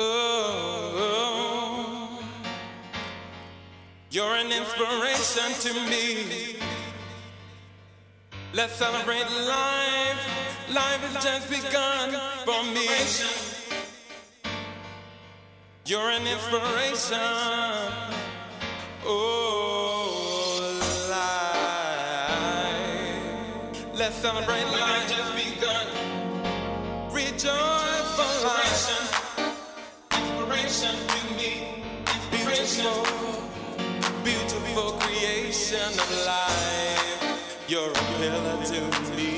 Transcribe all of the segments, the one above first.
Oh, you're an inspiration to me. Let's celebrate life. Life has just begun for me. You're an inspiration. Oh, life. Let's celebrate life just begun. Rejoice Beautiful, beautiful creation of life. You're a pillar to me.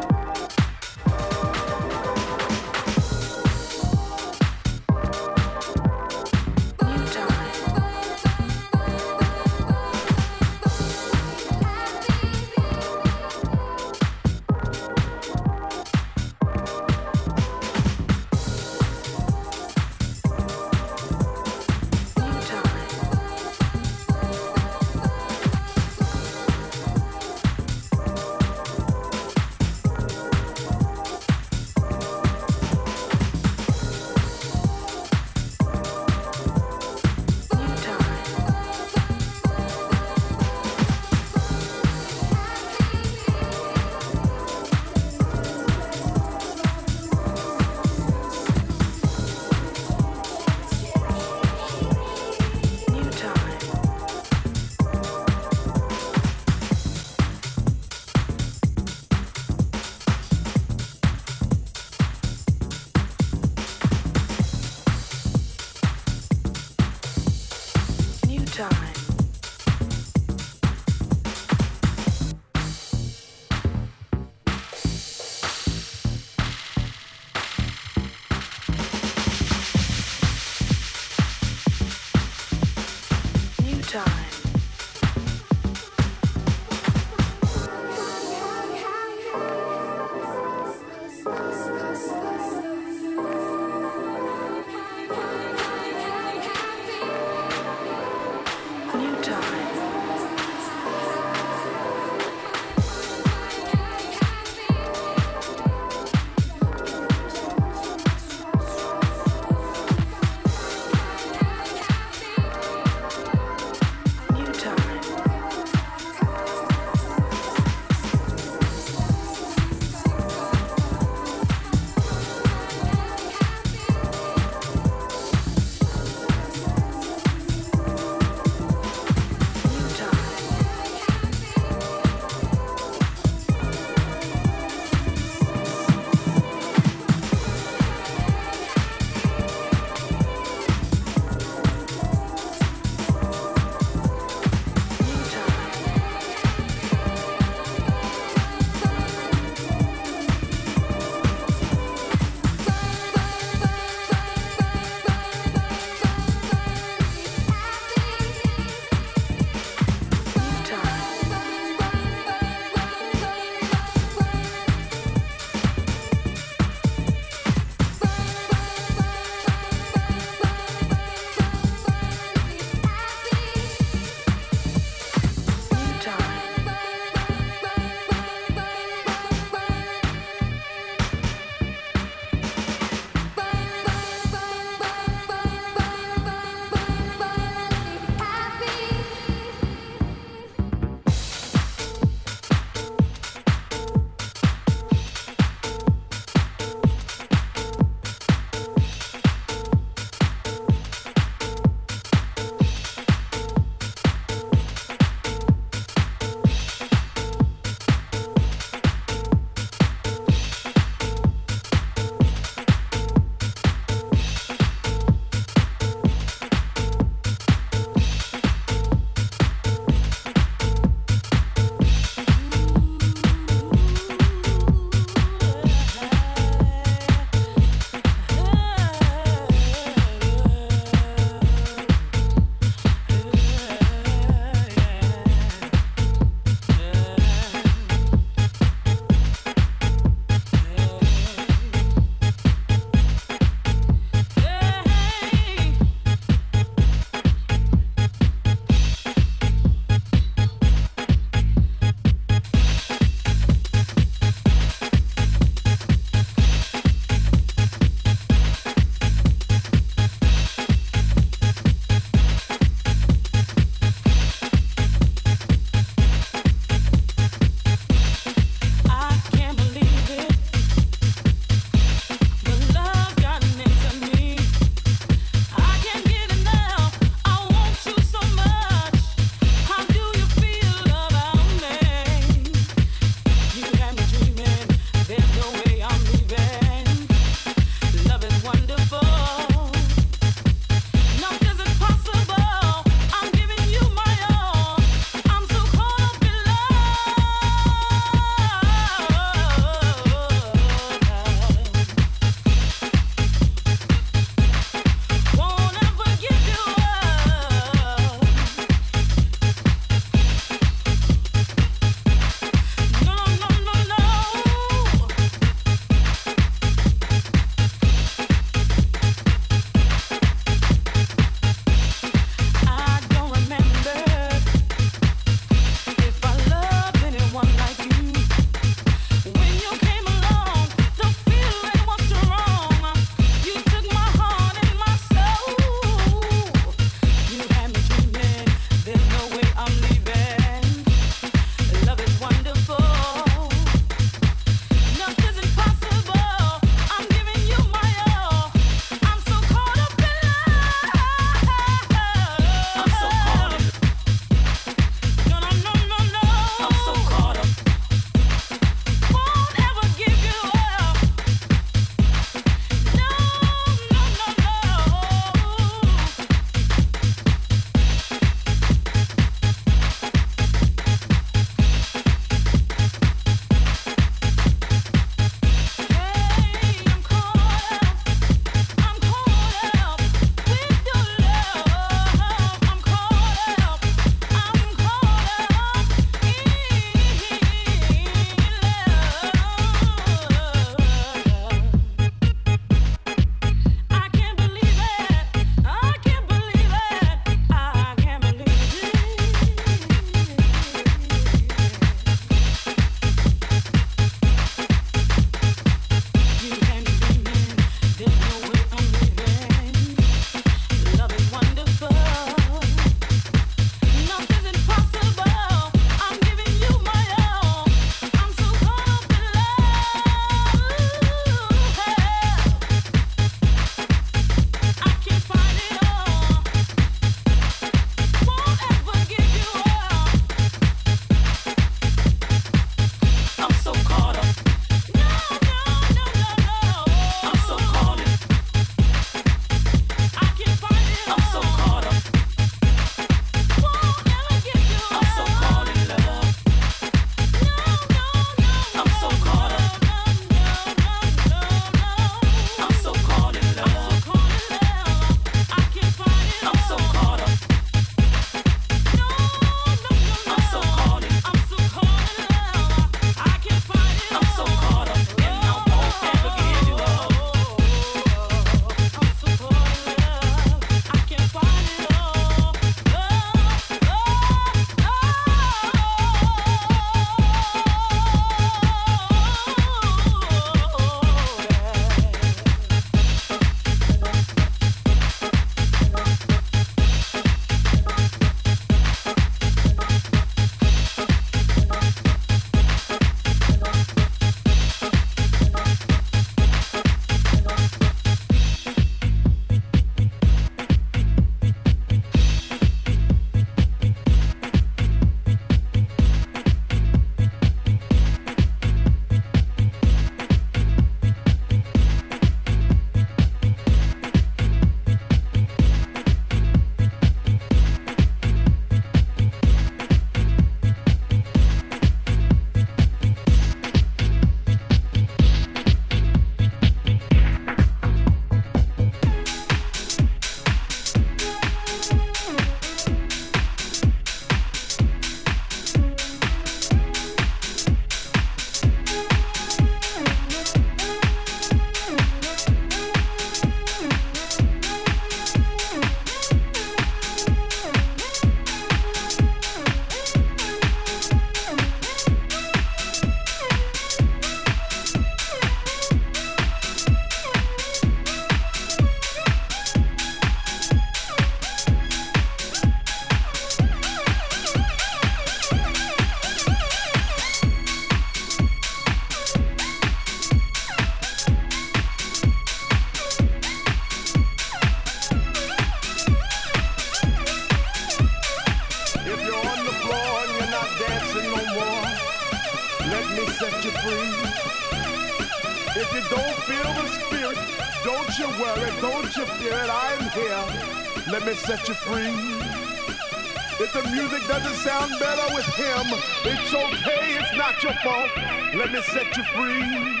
Sound better with him, it's okay, it's not your fault. Let me set you free.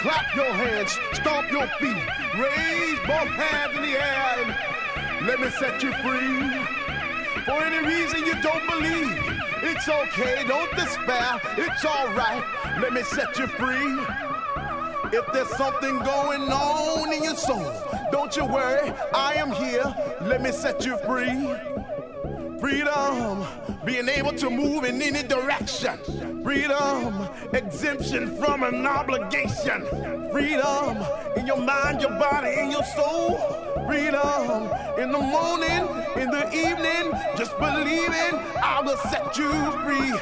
Clap your hands, stomp your feet, raise both hands in the air, and let me set you free. For any reason you don't believe, it's okay, don't despair, it's alright. Let me set you free. If there's something going on in your soul, don't you worry, I am here. Let me set you free. Freedom, being able to move in any direction. Freedom, exemption from an obligation. Freedom in your mind, your body, and your soul. Freedom in the morning, in the evening, just believing I will set you free.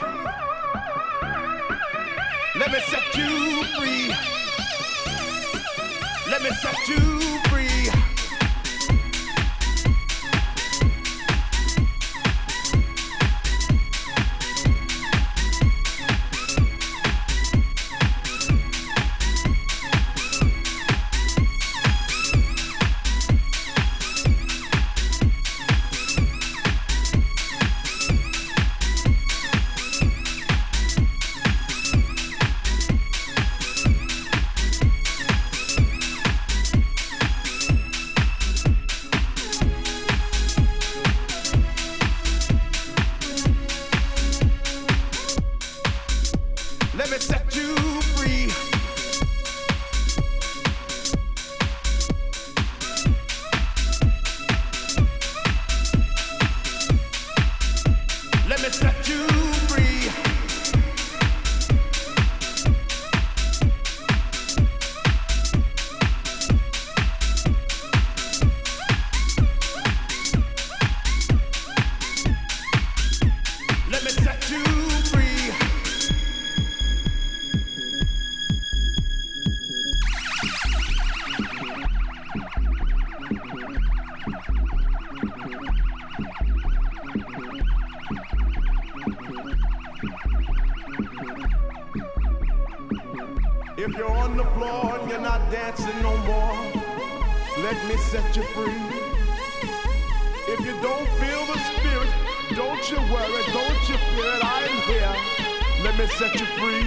Let me set you free. Let me set you If you're on the floor and you're not dancing no more, let me set you free. If you don't feel the spirit, don't you worry, don't you fear it, I'm here. Let me set you free.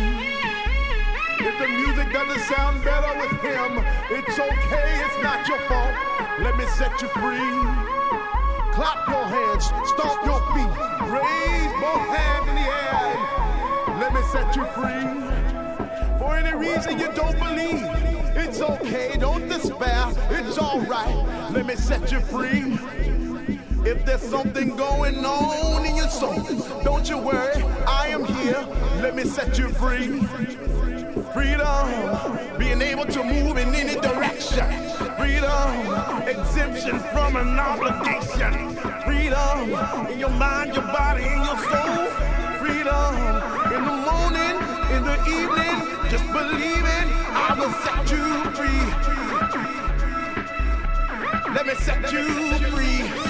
If the music doesn't sound better with him, it's okay, it's not your fault. Let me set you free. Clap your hands, stomp your feet, raise both hands in the air. Let me set you free. Any reason you don't believe, it's okay, don't despair, it's alright. Let me set you free. If there's something going on in your soul, don't you worry, I am here. Let me set you free. Freedom, being able to move in any direction. Freedom, exemption from an obligation. Freedom in your mind, your body, and your soul. Freedom in the evening, just believe believing I will set you free. Let me set you free.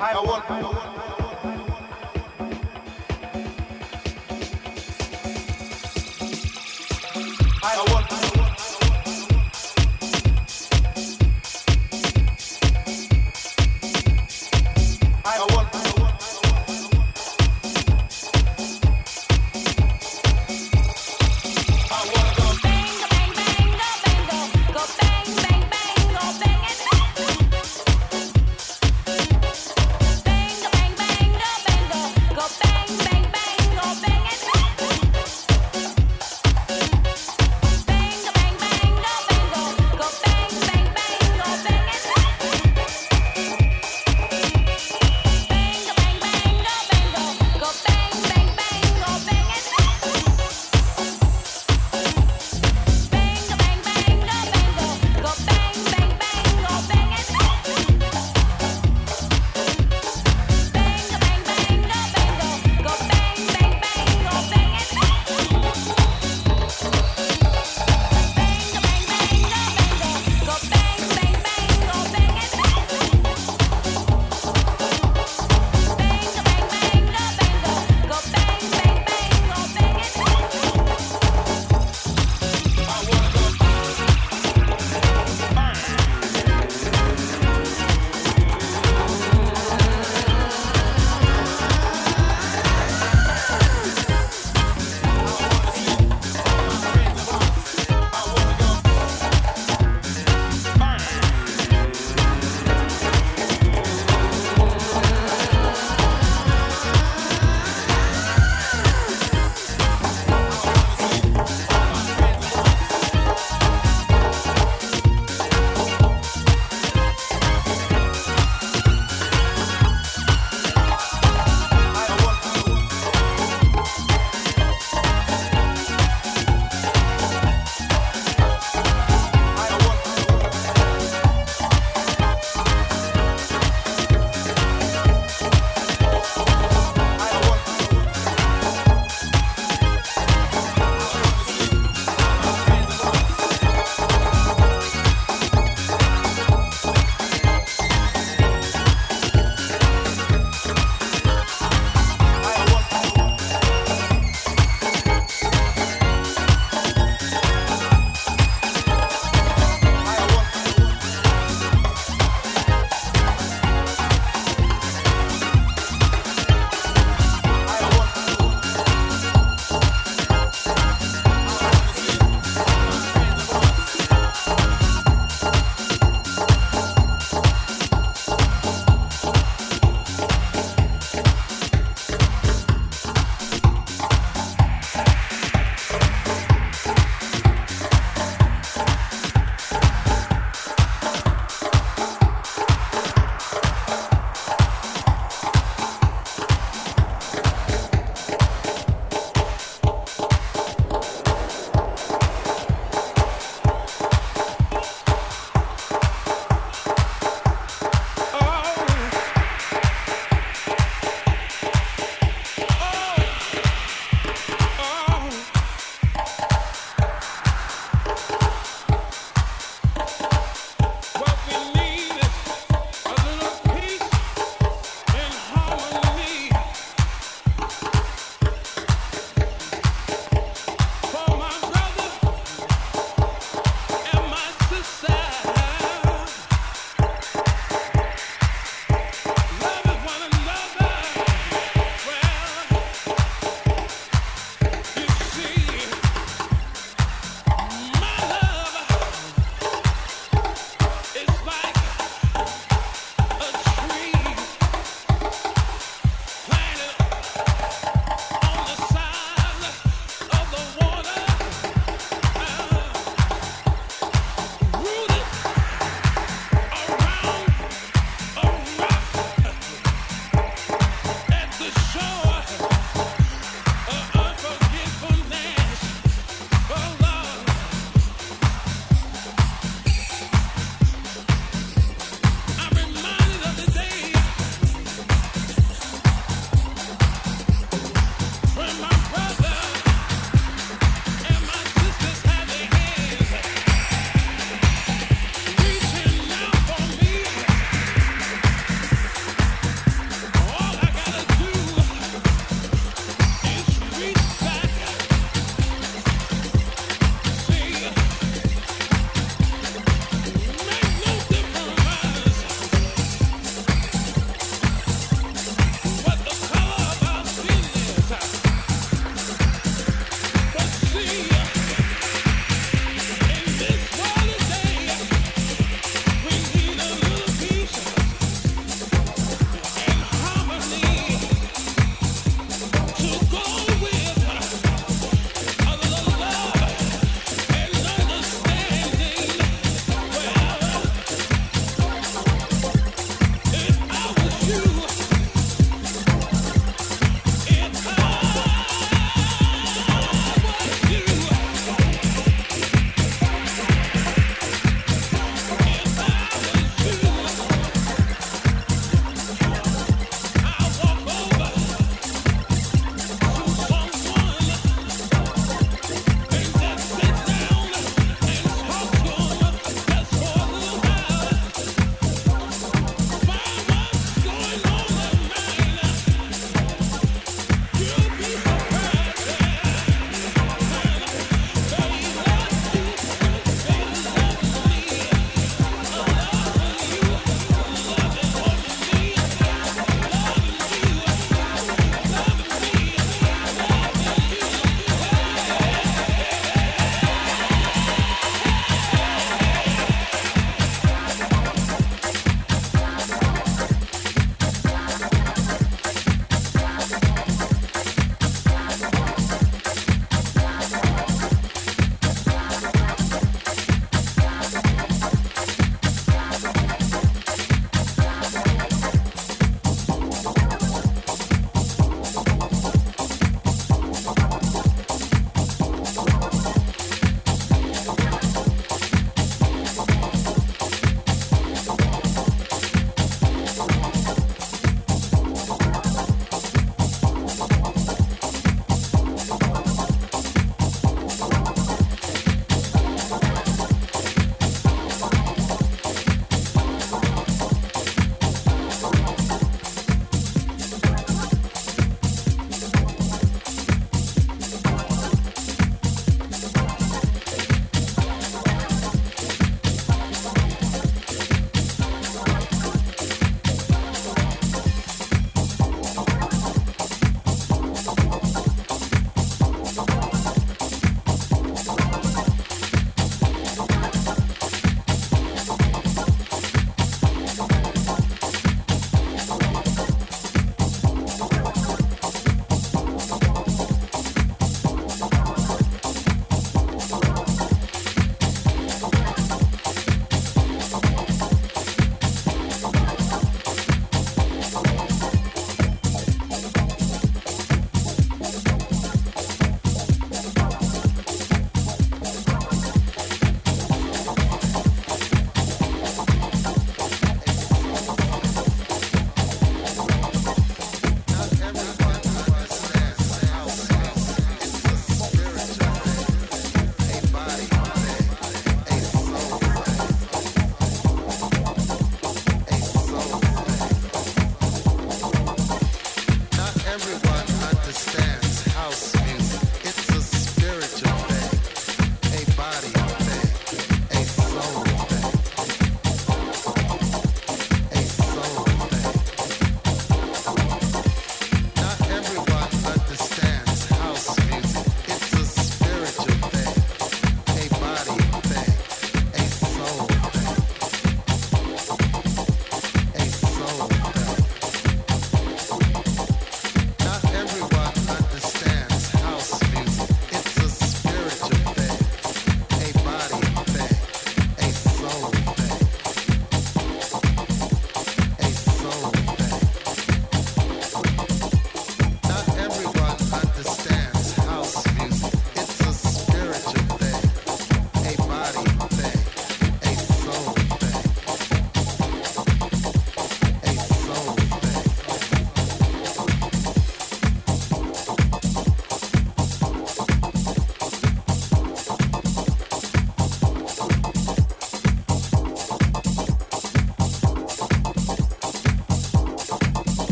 I want,